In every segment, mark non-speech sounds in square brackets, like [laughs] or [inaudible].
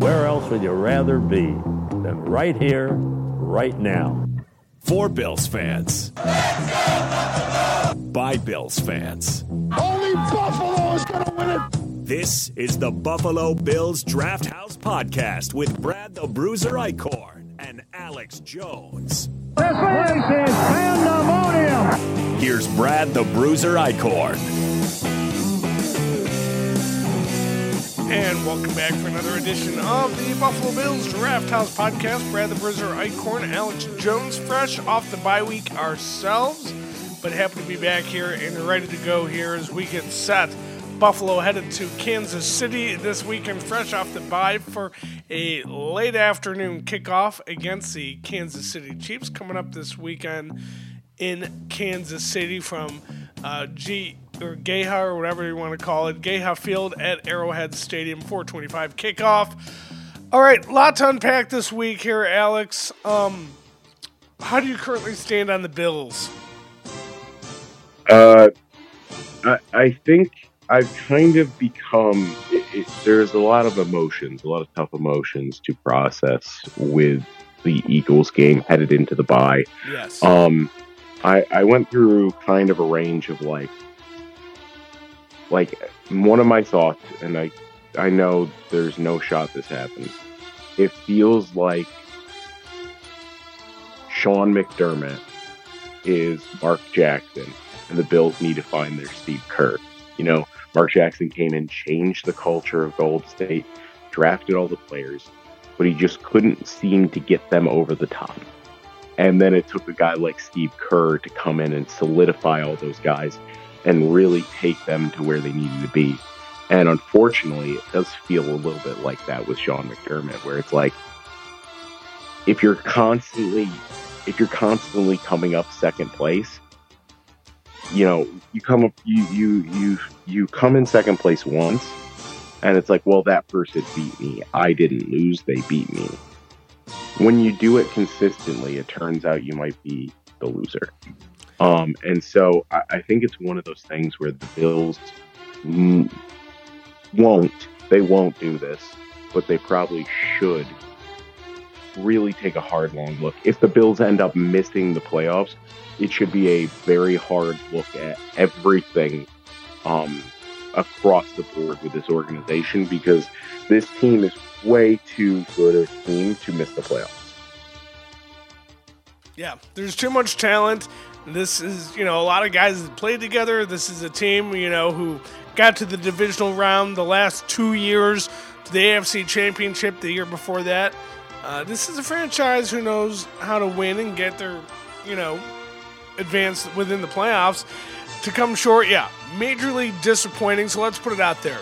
where else would you rather be than right here, right now? For Bills fans. By Bills fans. Only Buffalo is going to win it. This is the Buffalo Bills Draft House Podcast with Brad the Bruiser Eichkorn and Alex Jones. This is pandemonium. Here's Brad the Bruiser Eichkorn. And welcome back for another edition of the Buffalo Bills Draft House Podcast. Brad the Bruiser Eichkorn, Alex Jones, fresh off the bye week ourselves, but happy to be back here and ready to go here as we get set. Buffalo headed to Kansas City this weekend, fresh off the bye for a late afternoon kickoff against the Kansas City Chiefs coming up this weekend in Kansas City from uh, G or Geha or whatever you want to call it, Geha Field at Arrowhead Stadium, 425 kickoff. All right, lot to unpack this week here, Alex. Um, how do you currently stand on the Bills? Uh, I, I think I've kind of become. It, it, there's a lot of emotions, a lot of tough emotions to process with the Eagles game headed into the bye. Yes. Um, I, I went through kind of a range of like like one of my thoughts, and I I know there's no shot this happens. It feels like Sean McDermott is Mark Jackson, and the Bills need to find their Steve Kerr. You know, Mark Jackson came in, changed the culture of Gold State, drafted all the players, but he just couldn't seem to get them over the top. And then it took a guy like Steve Kerr to come in and solidify all those guys and really take them to where they needed to be. And unfortunately, it does feel a little bit like that with Sean McDermott, where it's like if you're constantly if you're constantly coming up second place, you know, you come up you you you you come in second place once and it's like, well, that person beat me. I didn't lose, they beat me. When you do it consistently, it turns out you might be the loser. Um, and so I, I, think it's one of those things where the Bills won't, they won't do this, but they probably should really take a hard, long look. If the Bills end up missing the playoffs, it should be a very hard look at everything um, across the board with this organization because this team is way too good a team to miss the playoffs. Yeah, there's too much talent. This is, you know, a lot of guys that played together. This is a team, you know, who got to the divisional round the last two years, to the AFC Championship the year before that. Uh, this is a franchise who knows how to win and get their, you know, advance within the playoffs. To come short, yeah, majorly disappointing. So let's put it out there.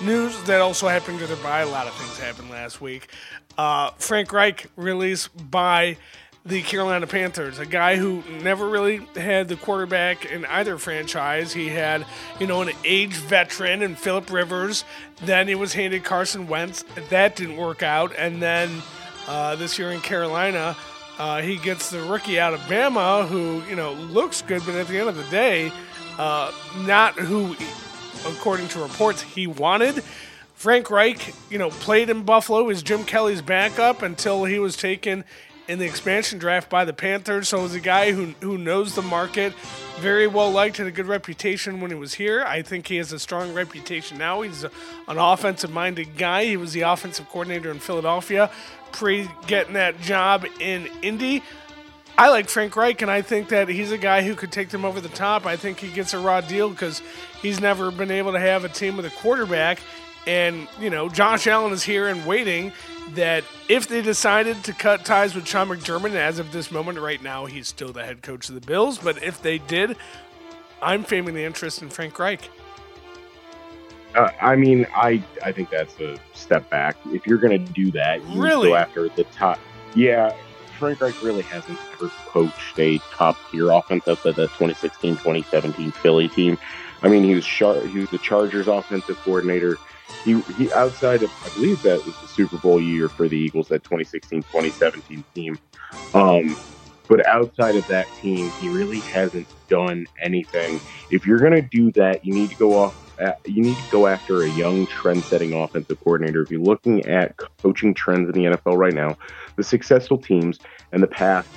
News that also happened to their bye. A lot of things happened last week. Uh, Frank Reich released by the Carolina Panthers, a guy who never really had the quarterback in either franchise. He had, you know, an aged veteran in Philip Rivers. Then he was handed Carson Wentz. That didn't work out. And then uh, this year in Carolina, uh, he gets the rookie out of Bama who, you know, looks good, but at the end of the day, uh, not who, according to reports, he wanted. Frank Reich, you know, played in Buffalo as Jim Kelly's backup until he was taken in the expansion draft by the Panthers. So he's a guy who who knows the market, very well liked, had a good reputation when he was here. I think he has a strong reputation now. He's a, an offensive minded guy. He was the offensive coordinator in Philadelphia pre getting that job in Indy. I like Frank Reich, and I think that he's a guy who could take them over the top. I think he gets a raw deal because he's never been able to have a team with a quarterback. And, you know, Josh Allen is here and waiting that if they decided to cut ties with Sean McDermott, as of this moment right now, he's still the head coach of the Bills. But if they did, I'm faming the interest in Frank Reich. Uh, I mean, I I think that's a step back. If you're going to do that, you really? go after the top. Yeah, Frank Reich really hasn't ever coached a top tier offense outside the 2016-2017 Philly team. I mean, he was Char- he was the Chargers offensive coordinator he, he outside of I believe that was the Super Bowl year for the Eagles, that 2016-2017 team. Um, but outside of that team, he really hasn't done anything. If you're going to do that, you need to go off at, you need to go after a young trend-setting offensive coordinator. If you're looking at coaching trends in the NFL right now, the successful teams and the past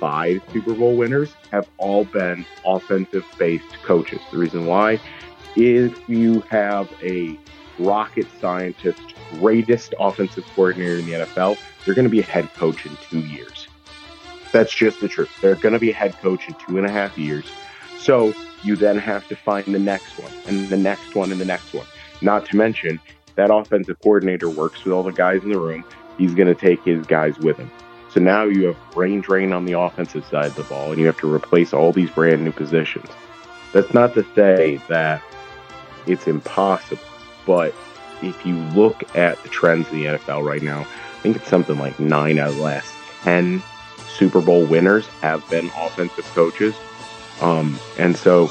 five Super Bowl winners have all been offensive-based coaches. The reason why, if you have a rocket scientist, greatest offensive coordinator in the NFL, they're going to be a head coach in two years. That's just the truth. They're going to be a head coach in two and a half years. So you then have to find the next one and the next one and the next one. Not to mention, that offensive coordinator works with all the guys in the room. He's going to take his guys with him. So now you have brain drain on the offensive side of the ball, and you have to replace all these brand new positions. That's not to say that it's impossible, but if you look at the trends in the NFL right now, I think it's something like nine out of the last 10 Super Bowl winners have been offensive coaches. Um, and so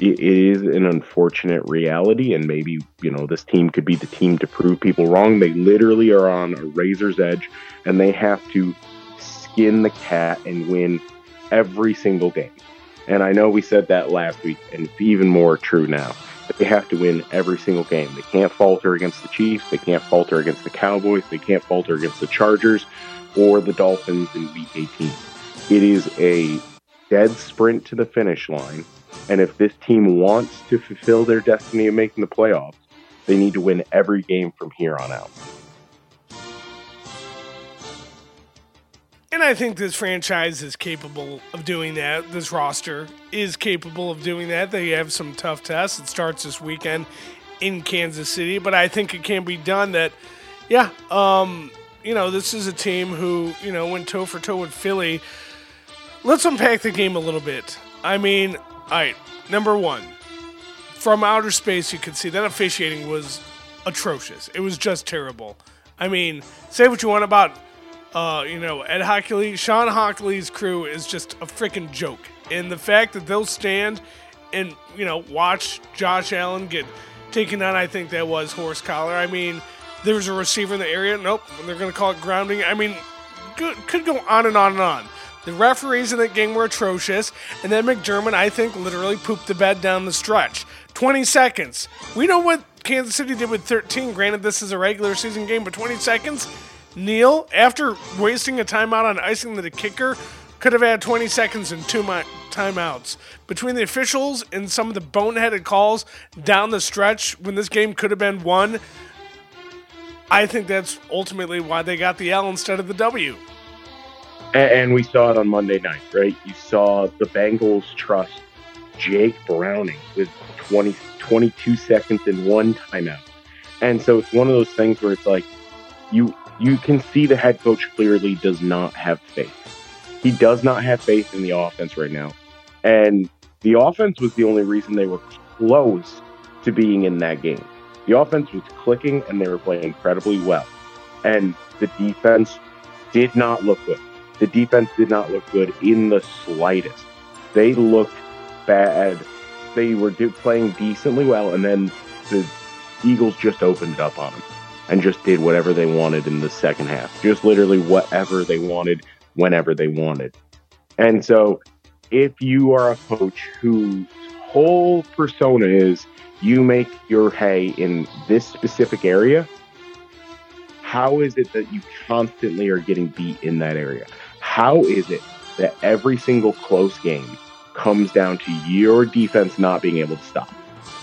it is an unfortunate reality. And maybe, you know, this team could be the team to prove people wrong. They literally are on a razor's edge and they have to skin the cat and win every single game. And I know we said that last week, and it's even more true now. They have to win every single game. They can't falter against the Chiefs. They can't falter against the Cowboys. They can't falter against the Chargers or the Dolphins in Week 18. It is a dead sprint to the finish line. And if this team wants to fulfill their destiny of making the playoffs, they need to win every game from here on out. I think this franchise is capable of doing that. This roster is capable of doing that. They have some tough tests. It starts this weekend in Kansas City, but I think it can be done that, yeah, um, you know, this is a team who, you know, went toe for toe with Philly. Let's unpack the game a little bit. I mean, all right, number one, from outer space, you could see that officiating was atrocious. It was just terrible. I mean, say what you want about uh, you know, Ed Hochuli, Shawn Hochuli's crew is just a freaking joke. And the fact that they'll stand and, you know, watch Josh Allen get taken on, I think that was horse collar. I mean, there's a receiver in the area. Nope, they're going to call it grounding. I mean, could, could go on and on and on. The referees in that game were atrocious, and then McDermott, I think, literally pooped the bed down the stretch. 20 seconds. We know what Kansas City did with 13. Granted, this is a regular season game, but 20 seconds Neil, after wasting a timeout on icing the kicker, could have had 20 seconds and two mi- timeouts. Between the officials and some of the boneheaded calls down the stretch when this game could have been won, I think that's ultimately why they got the L instead of the W. And we saw it on Monday night, right? You saw the Bengals trust Jake Browning with 20, 22 seconds and one timeout. And so it's one of those things where it's like, you you can see the head coach clearly does not have faith. He does not have faith in the offense right now. And the offense was the only reason they were close to being in that game. The offense was clicking and they were playing incredibly well. And the defense did not look good. The defense did not look good in the slightest. They looked bad. They were playing decently well, and then the Eagles just opened up on them and just did whatever they wanted in the second half. Just literally whatever they wanted, whenever they wanted. And so, if you are a coach whose whole persona is you make your hay in this specific area, how is it that you constantly are getting beat in that area? How is it that every single close game comes down to your defense not being able to stop?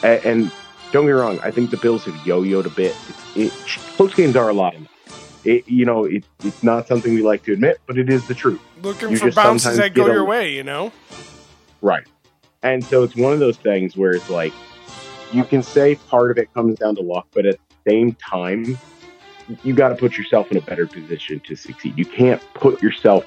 And, and don't get me wrong, I think the Bills have yo-yoed a bit. It, it, close games are a lot. It, you know, it, it's not something we like to admit, but it is the truth. Looking you for bounces that go your way, you know? Right. And so it's one of those things where it's like, you can say part of it comes down to luck, but at the same time, you got to put yourself in a better position to succeed. You can't put yourself,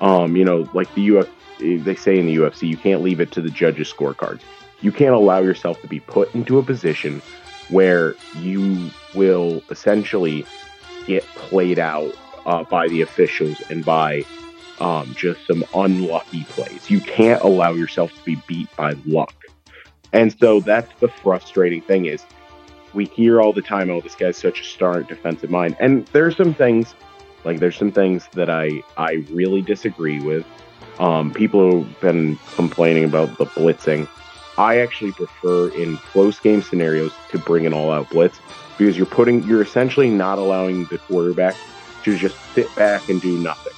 um, you know, like the UFC, they say in the UFC, you can't leave it to the judges' scorecards you can't allow yourself to be put into a position where you will essentially get played out uh, by the officials and by um, just some unlucky plays. You can't allow yourself to be beat by luck. And so that's the frustrating thing is we hear all the time, oh, this guy's such a star defensive mind. And there's some things, like there's some things that I, I really disagree with. Um, people have been complaining about the blitzing. I actually prefer in close game scenarios to bring an all out blitz because you're putting, you're essentially not allowing the quarterback to just sit back and do nothing.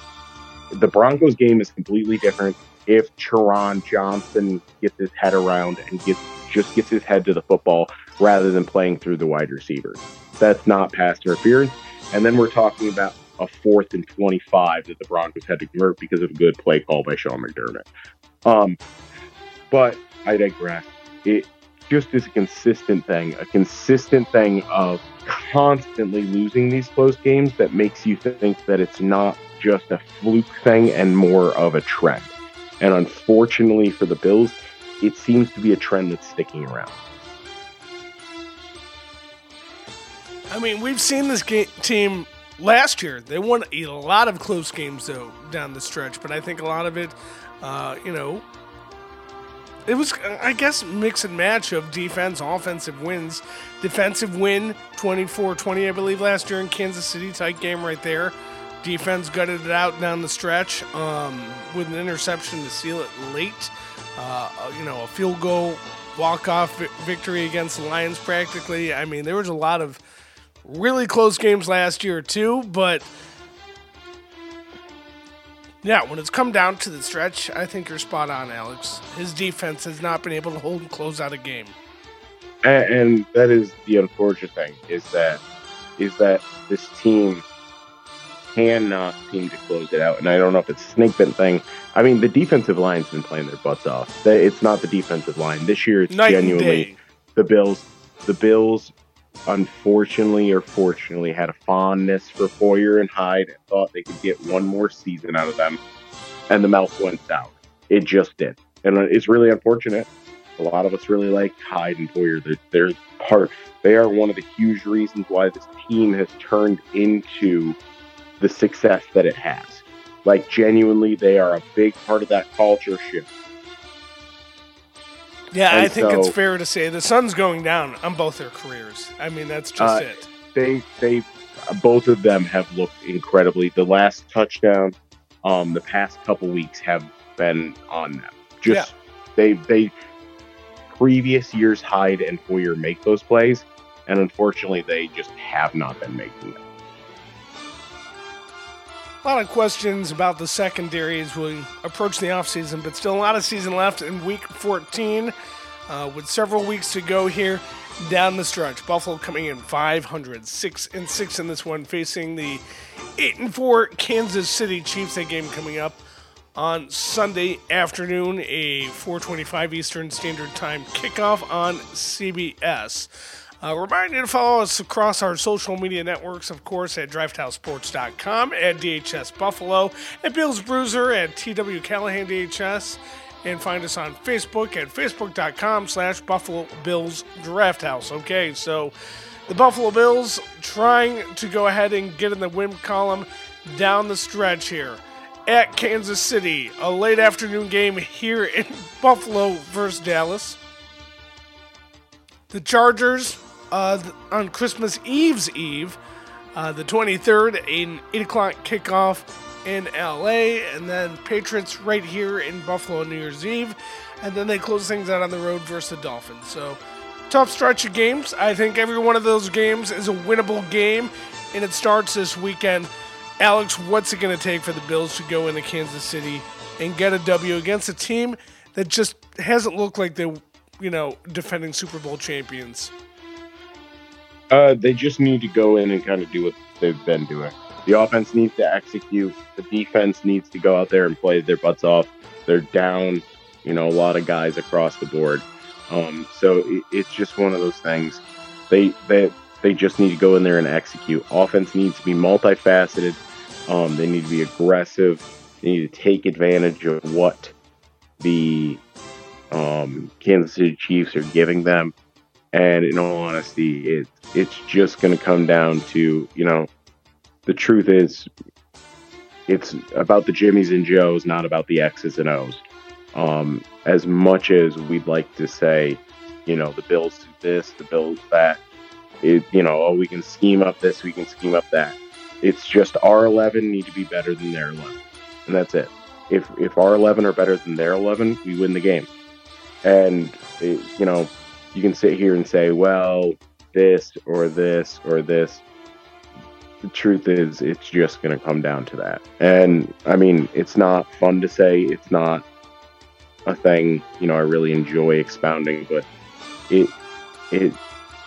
The Broncos game is completely different if Taron Johnson gets his head around and gets just gets his head to the football rather than playing through the wide receivers. That's not pass interference. And then we're talking about a fourth and 25 that the Broncos had to convert because of a good play call by Sean McDermott. Um, but I digress. It just is a consistent thing, a consistent thing of constantly losing these close games that makes you think that it's not just a fluke thing and more of a trend. And unfortunately for the Bills, it seems to be a trend that's sticking around. I mean, we've seen this game, team last year. They won a lot of close games, though, down the stretch. But I think a lot of it, uh, you know, it was, I guess, mix and match of defense, offensive wins. Defensive win, 24 20, I believe, last year in Kansas City. Tight game right there. Defense gutted it out down the stretch um, with an interception to seal it late. Uh, you know, a field goal walk off victory against the Lions practically. I mean, there was a lot of really close games last year, too, but yeah, when it's come down to the stretch, I think you're spot on, Alex. His defense has not been able to hold and close out a game. And, and that is the unfortunate thing is that is that this team cannot seem to close it out. And I don't know if it's a snake bit thing. I mean, the defensive line's been playing their butts off. It's not the defensive line this year. It's Night genuinely the Bills. The Bills unfortunately or fortunately had a fondness for Poyer and Hyde and thought they could get one more season out of them, and the mouth went sour. It just did, and uh, it's really unfortunate. A lot of us really like Hyde and Poyer. They're, they're part. They are one of the huge reasons why this team has turned into the success that it has. Like genuinely, they are a big part of that culture shift yeah, And I think so- it's fair to say the sun's going down on both their careers. I mean, that's just Uh, it. they they both of them have looked incredibly. The last touchdown, um, the past couple weeks have been on them. Just they they previous years Hyde and Poyer make those plays, and unfortunately they just have not been making them. A lot of questions about the secondary as we approach the offseason, but still a lot of season left in week 14 uh, with several weeks to go here down the stretch. Buffalo coming in 500, 6 and 6 in this one, facing the 8 and 4 Kansas City Chiefs. That game coming up on Sunday afternoon, a 4:25 Eastern Standard Time kickoff on CBS. Uh, remind you to follow us across our social media networks, of course, at DraftHouseSports.com, at DHS Buffalo, at Bill's Bruiser, at TW Callahan DHS, and find us on Facebook at Facebook.com slash Buffalo Bills Draft House. Okay, so the Buffalo Bills trying to go ahead and get in the win column down the stretch here at Kansas City. A late afternoon game here in [laughs] Buffalo versus Dallas. The Chargers uh, on Christmas Eve's Eve, uh, the 23rd, an 8 o'clock kickoff in LA, and then Patriots right here in Buffalo on New Year's Eve, and then they close things out on the road versus the Dolphins. So, tough stretch of games. I think every one of those games is a winnable game, and it starts this weekend. Alex, what's it going to take for the Bills to go into Kansas City and get a W against a team that just hasn't looked like they, you know, defending Super Bowl champions? Uh, they just need to go in and kind of do what they've been doing. The offense needs to execute. The defense needs to go out there and play their butts off. They're down, you know, a lot of guys across the board. Um, so it, it's just one of those things. They they they just need to go in there and execute. Offense needs to be multifaceted. Um, they need to be aggressive. They need to take advantage of what the um, Kansas City Chiefs are giving them. And in all honesty, it it's just going to come down to you know, the truth is, it's about the Jimmies and Joes, not about the X's and O's. Um, as much as we'd like to say, you know, the Bills do this, the Bills that, it you know, oh we can scheme up this, we can scheme up that. It's just our eleven need to be better than their eleven, and that's it. If if our eleven are better than their eleven, we win the game. And it, you know, you can sit here and say, well, this or this or this. The truth is, it's just going to come down to that. And I mean, it's not fun to say. It's not a thing, you know, I really enjoy expounding, but it, it,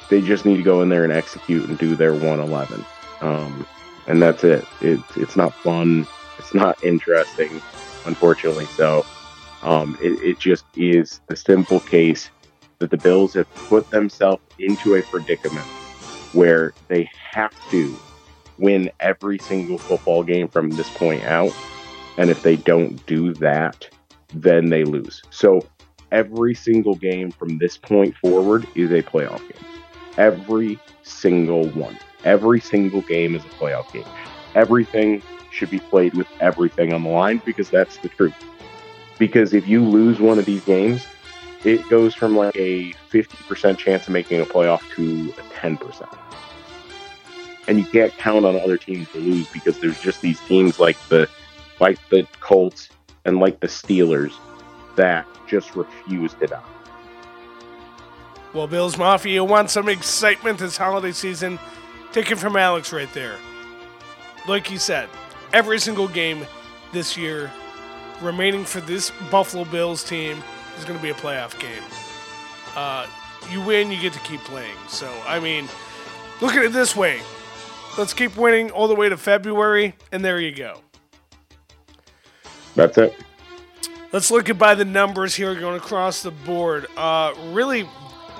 they just need to go in there and execute and do their 111. Um, and that's it. it. It's not fun. It's not interesting, unfortunately. So um, it, it just is the simple case that the Bills have put themselves into a predicament where they have to win every single football game from this point out. And if they don't do that, then they lose. So every single game from this point forward is a playoff game. Every single one. Every single game is a playoff game. Everything should be played with everything on the line because that's the truth. Because if you lose one of these games, it goes from like a 50% chance of making a playoff to a 10%. And you can't count on other teams to lose because there's just these teams like the like the Colts and like the Steelers that just refuse to die. Well, Bills Mafia you want some excitement this holiday season. Take it from Alex right there. Like you said, every single game this year remaining for this Buffalo Bills team is going to be a playoff game. Uh, you win, you get to keep playing. So, I mean, look at it this way. Let's keep winning all the way to February, and there you go. That's it. Let's look at by the numbers here going across the board. Uh, really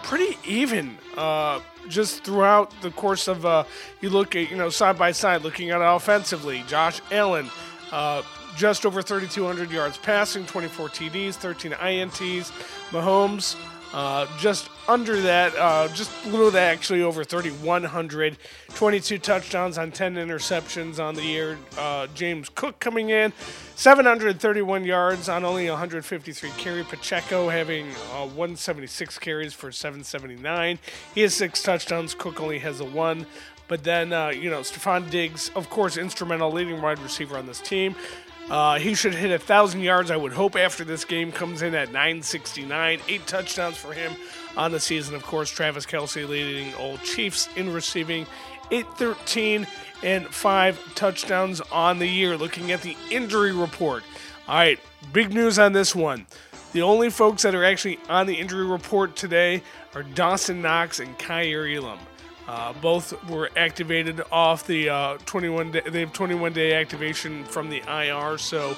pretty even uh, just throughout the course of uh, you look at you know side by side looking at it offensively. Josh Allen uh, just over 3,200 yards passing, 24 TDs, 13 INTs. Mahomes uh, just under that, uh, just a little that actually over 3,100. 22 touchdowns on 10 interceptions on the year. Uh, James Cook coming in, 731 yards on only 153 carry. Pacheco having uh, 176 carries for 779. He has six touchdowns. Cook only has a one. But then, uh, you know, Stefon Diggs, of course, instrumental leading wide receiver on this team. Uh, he should hit a thousand yards, I would hope, after this game comes in at 969. Eight touchdowns for him on the season. Of course, Travis Kelce leading all Chiefs in receiving, 813 and five touchdowns on the year. Looking at the injury report. All right, big news on this one. The only folks that are actually on the injury report today are Dawson Knox and Kaiir Elam. Uh, both were activated off the uh, 21 day, they have 21 day activation from the IR, so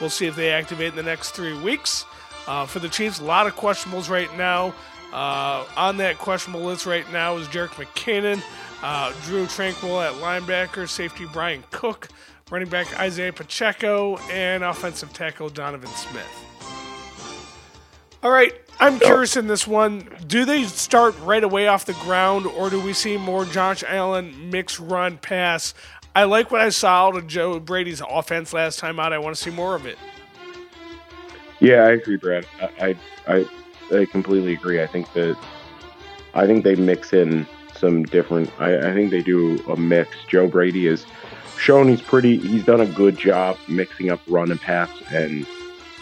we'll see if they activate in the next three weeks. Uh, for the Chiefs, a lot of questionables right now. Uh, on that questionable list right now is Jerick McKinnon, uh, Drue Tranquill at linebacker, safety Bryan Cook, running back Isaiah Pacheco, and offensive tackle Donovan Smith. All right, I'm curious in this one. Do they start right away off the ground, or do we see more Josh Allen mix run pass? I like what I saw out of Joe Brady's offense last time out. I want to see more of it. Yeah, I agree, Brad. I I I completely agree. I think that I think they mix in some different. I, I think they do a mix. Joe Brady has shown he's pretty. He's done a good job mixing up run and pass and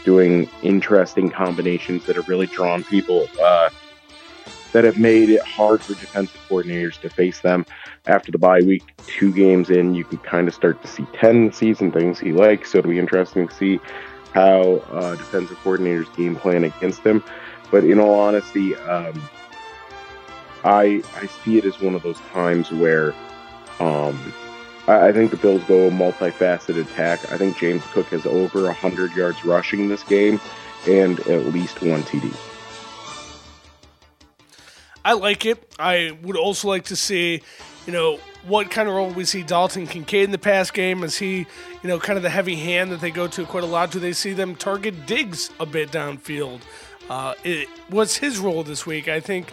doing interesting combinations that have really drawn people uh, that have made it hard for defensive coordinators to face them. After the bye week, two games in, you can kind of start to see tendencies and things he likes. So it'll be interesting to see how uh, defensive coordinators game plan against him. But in all honesty, um, I I see it as one of those times where um, I, think the Bills go a multifaceted attack. I think James Cook has over 100 yards rushing this game and at least one TD. I like it. I would also like to see, you know, what kind of role we see Dalton Kincaid in the pass game. Is he, you know, kind of the heavy hand that they go to quite a lot? Do they see them target Diggs a bit downfield? Uh, it, what's his role this week? I think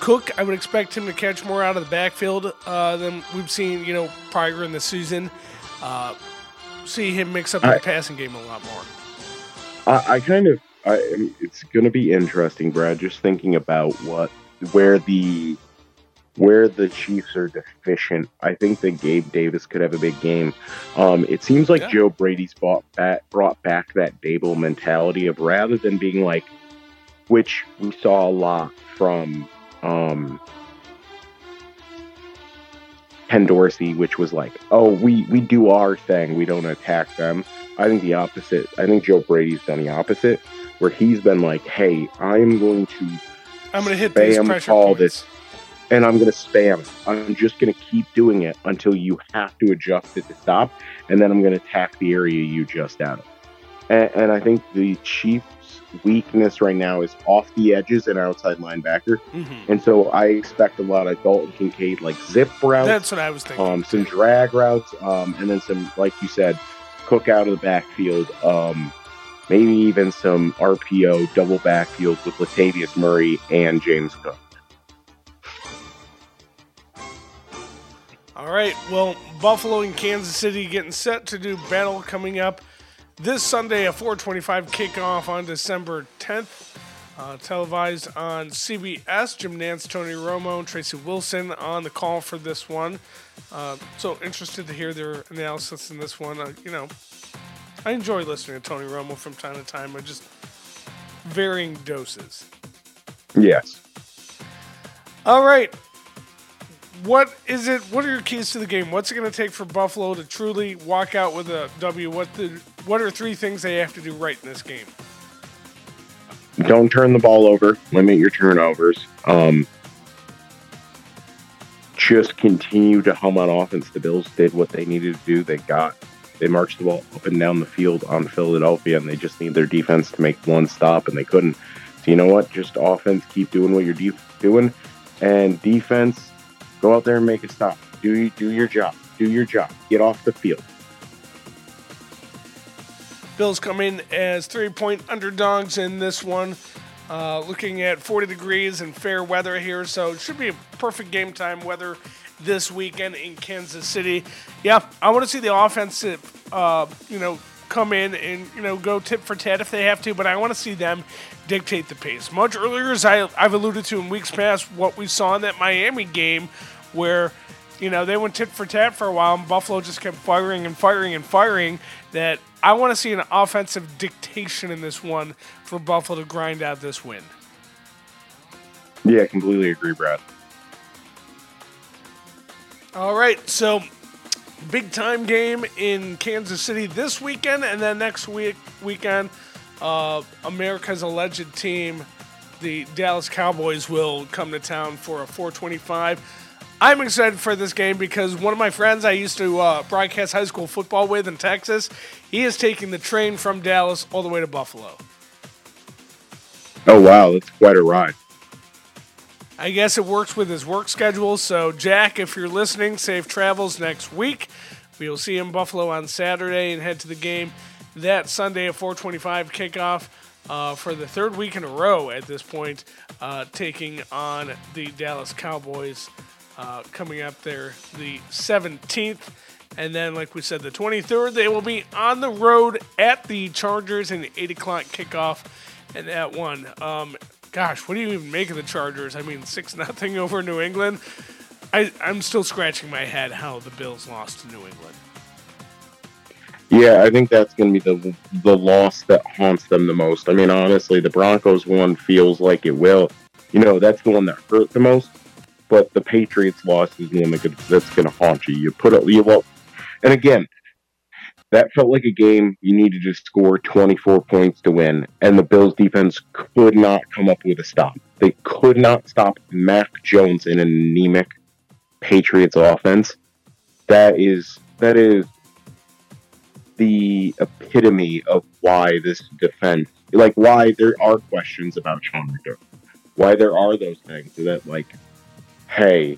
Cook, I would expect him to catch more out of the backfield uh, than we've seen, you know, prior in the season. Uh, see him mix up I, the passing game a lot more. I, I kind of, I, it's going to be interesting, Brad. Just thinking about what, where the, where the Chiefs are deficient. I think that Gabe Davis could have a big game. Um, it seems like yeah. Joe Brady's brought back, brought back that Daboll mentality of rather than being like which we saw a lot from um, Ken Dorsey, which was like, oh, we, we do our thing, we don't attack them. I think the opposite. I think Joe Brady's done the opposite, where he's been like, hey, I'm going to I'm going to hit these spam pressure call points. this, and I'm going to spam it. I'm just going to keep doing it until you have to adjust it to stop, and then I'm going to attack the area you just out of. And, and I think the Chiefs' weakness right now is off the edges and outside linebacker. Mhm. And so I expect a lot of Dalton Kincaid like zip routes, That's what I was thinking. um, some drag routes, um, and then some, like you said, cook out of the backfield. Um, maybe even some RPO double backfield with Latavius Murray and James Cook. All right. Well, Buffalo and Kansas City getting set to do battle coming up this Sunday, a 425 kickoff on December 10th. Uh, televised on CBS. Jim Nantz, Tony Romo, and Tracy Wolfson on the call for this one. Uh, so interested to hear their analysis in this one. Uh, you know, I enjoy listening to Tony Romo from time to time. I just varying doses. Yes. All right. What is it? What are your keys to the game? What's it going to take for Buffalo to truly walk out with a W? What the What are three things they have to do right in this game? Don't turn the ball over. Limit your turnovers. Um, just continue to hum on offense. The Bills did what they needed to do. They got they marched the ball up and down the field on Philadelphia, and they just need their defense to make one stop, and they couldn't. So you know what? Just offense, keep doing what you're def- doing, and defense, go out there and make a stop. Do do your job. Do your job. Get off the field. Bills come in as three point underdogs in this one. Uh, looking at 40 degrees and fair weather here, so it should be a perfect game time weather this weekend in Kansas City. Yeah, I want to see the offensive, uh, you know, come in and you know go tip for tat if they have to, but I want to see them dictate the pace. Much earlier, as I, I've alluded to in weeks past, what we saw in that Miami game, where you know they went tit for tat for a while, and Buffalo just kept firing and firing and firing. That I want to see an offensive dictation in this one for Buffalo to grind out this win. Yeah, I completely agree, Brad. All right, so big time game in Kansas City this weekend, and then next week weekend, uh, America's alleged team, the Dallas Cowboys, will come to town for a 425. I'm excited for this game because one of my friends I used to uh, broadcast high school football with in Texas, he is taking the train from Dallas all the way to Buffalo. Oh wow, that's quite a ride. I guess it works with his work schedule. So, Jack, if you're listening, safe travels next week. We'll see you in Buffalo on Saturday and head to the game that Sunday at 425 kickoff uh, for the third week in a row at this point, uh, taking on the Dallas Cowboys uh, coming up there the 17th. And then, like we said, the 23rd, they will be on the road at the Chargers in the 8 o'clock kickoff and that one. Um, gosh, what do you even make of the Chargers? I mean, 6 nothing over New England. I, I'm still scratching my head how the Bills lost to New England. Yeah, I think that's going to be the the loss that haunts them the most. I mean, honestly, the Broncos one feels like it will. You know, that's the one that hurt the most. But the Patriots loss is the one that could, that's going to haunt you. You put it, you well, and again, that felt like a game you needed to score 24 points to win, and the Bills defense could not come up with a stop. They could not stop Mac Jones in an anemic Patriots offense. That is that is the epitome of why this defense, like why there are questions about Sean McDermott, why there are those things that like, hey,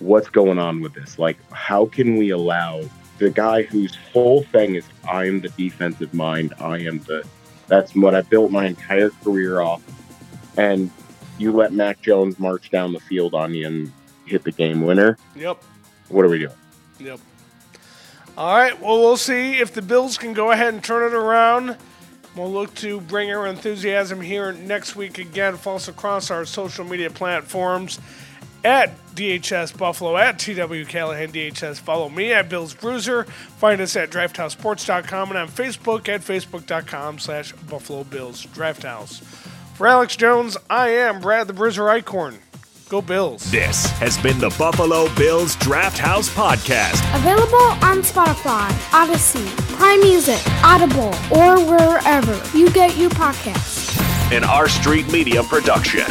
what's going on with this? Like, how can we allow the guy whose whole thing is I'm the defensive mind, I am the that's what I built my entire career off, and you let Mac Jones march down the field on you and hit the game winner. Yep. What are we doing? Yep. All right. Well, we'll see if the Bills can go ahead and turn it around. We'll look to bring our enthusiasm here next week again. Follow us across our social media platforms at DHS Buffalo, at TW Callahan DHS. Follow me at Bills Bruiser. Find us at DraftHouseSports.com and on Facebook at Facebook.com slash Buffalo Bills Draft House. For Alex Jones, I am Brad the Bruiser Eichkorn. Go Bills. This has been the Buffalo Bills Draft House Podcast. Available on Spotify, Audacy, Prime Music, Audible, or wherever you get your podcasts. An R Street Media production.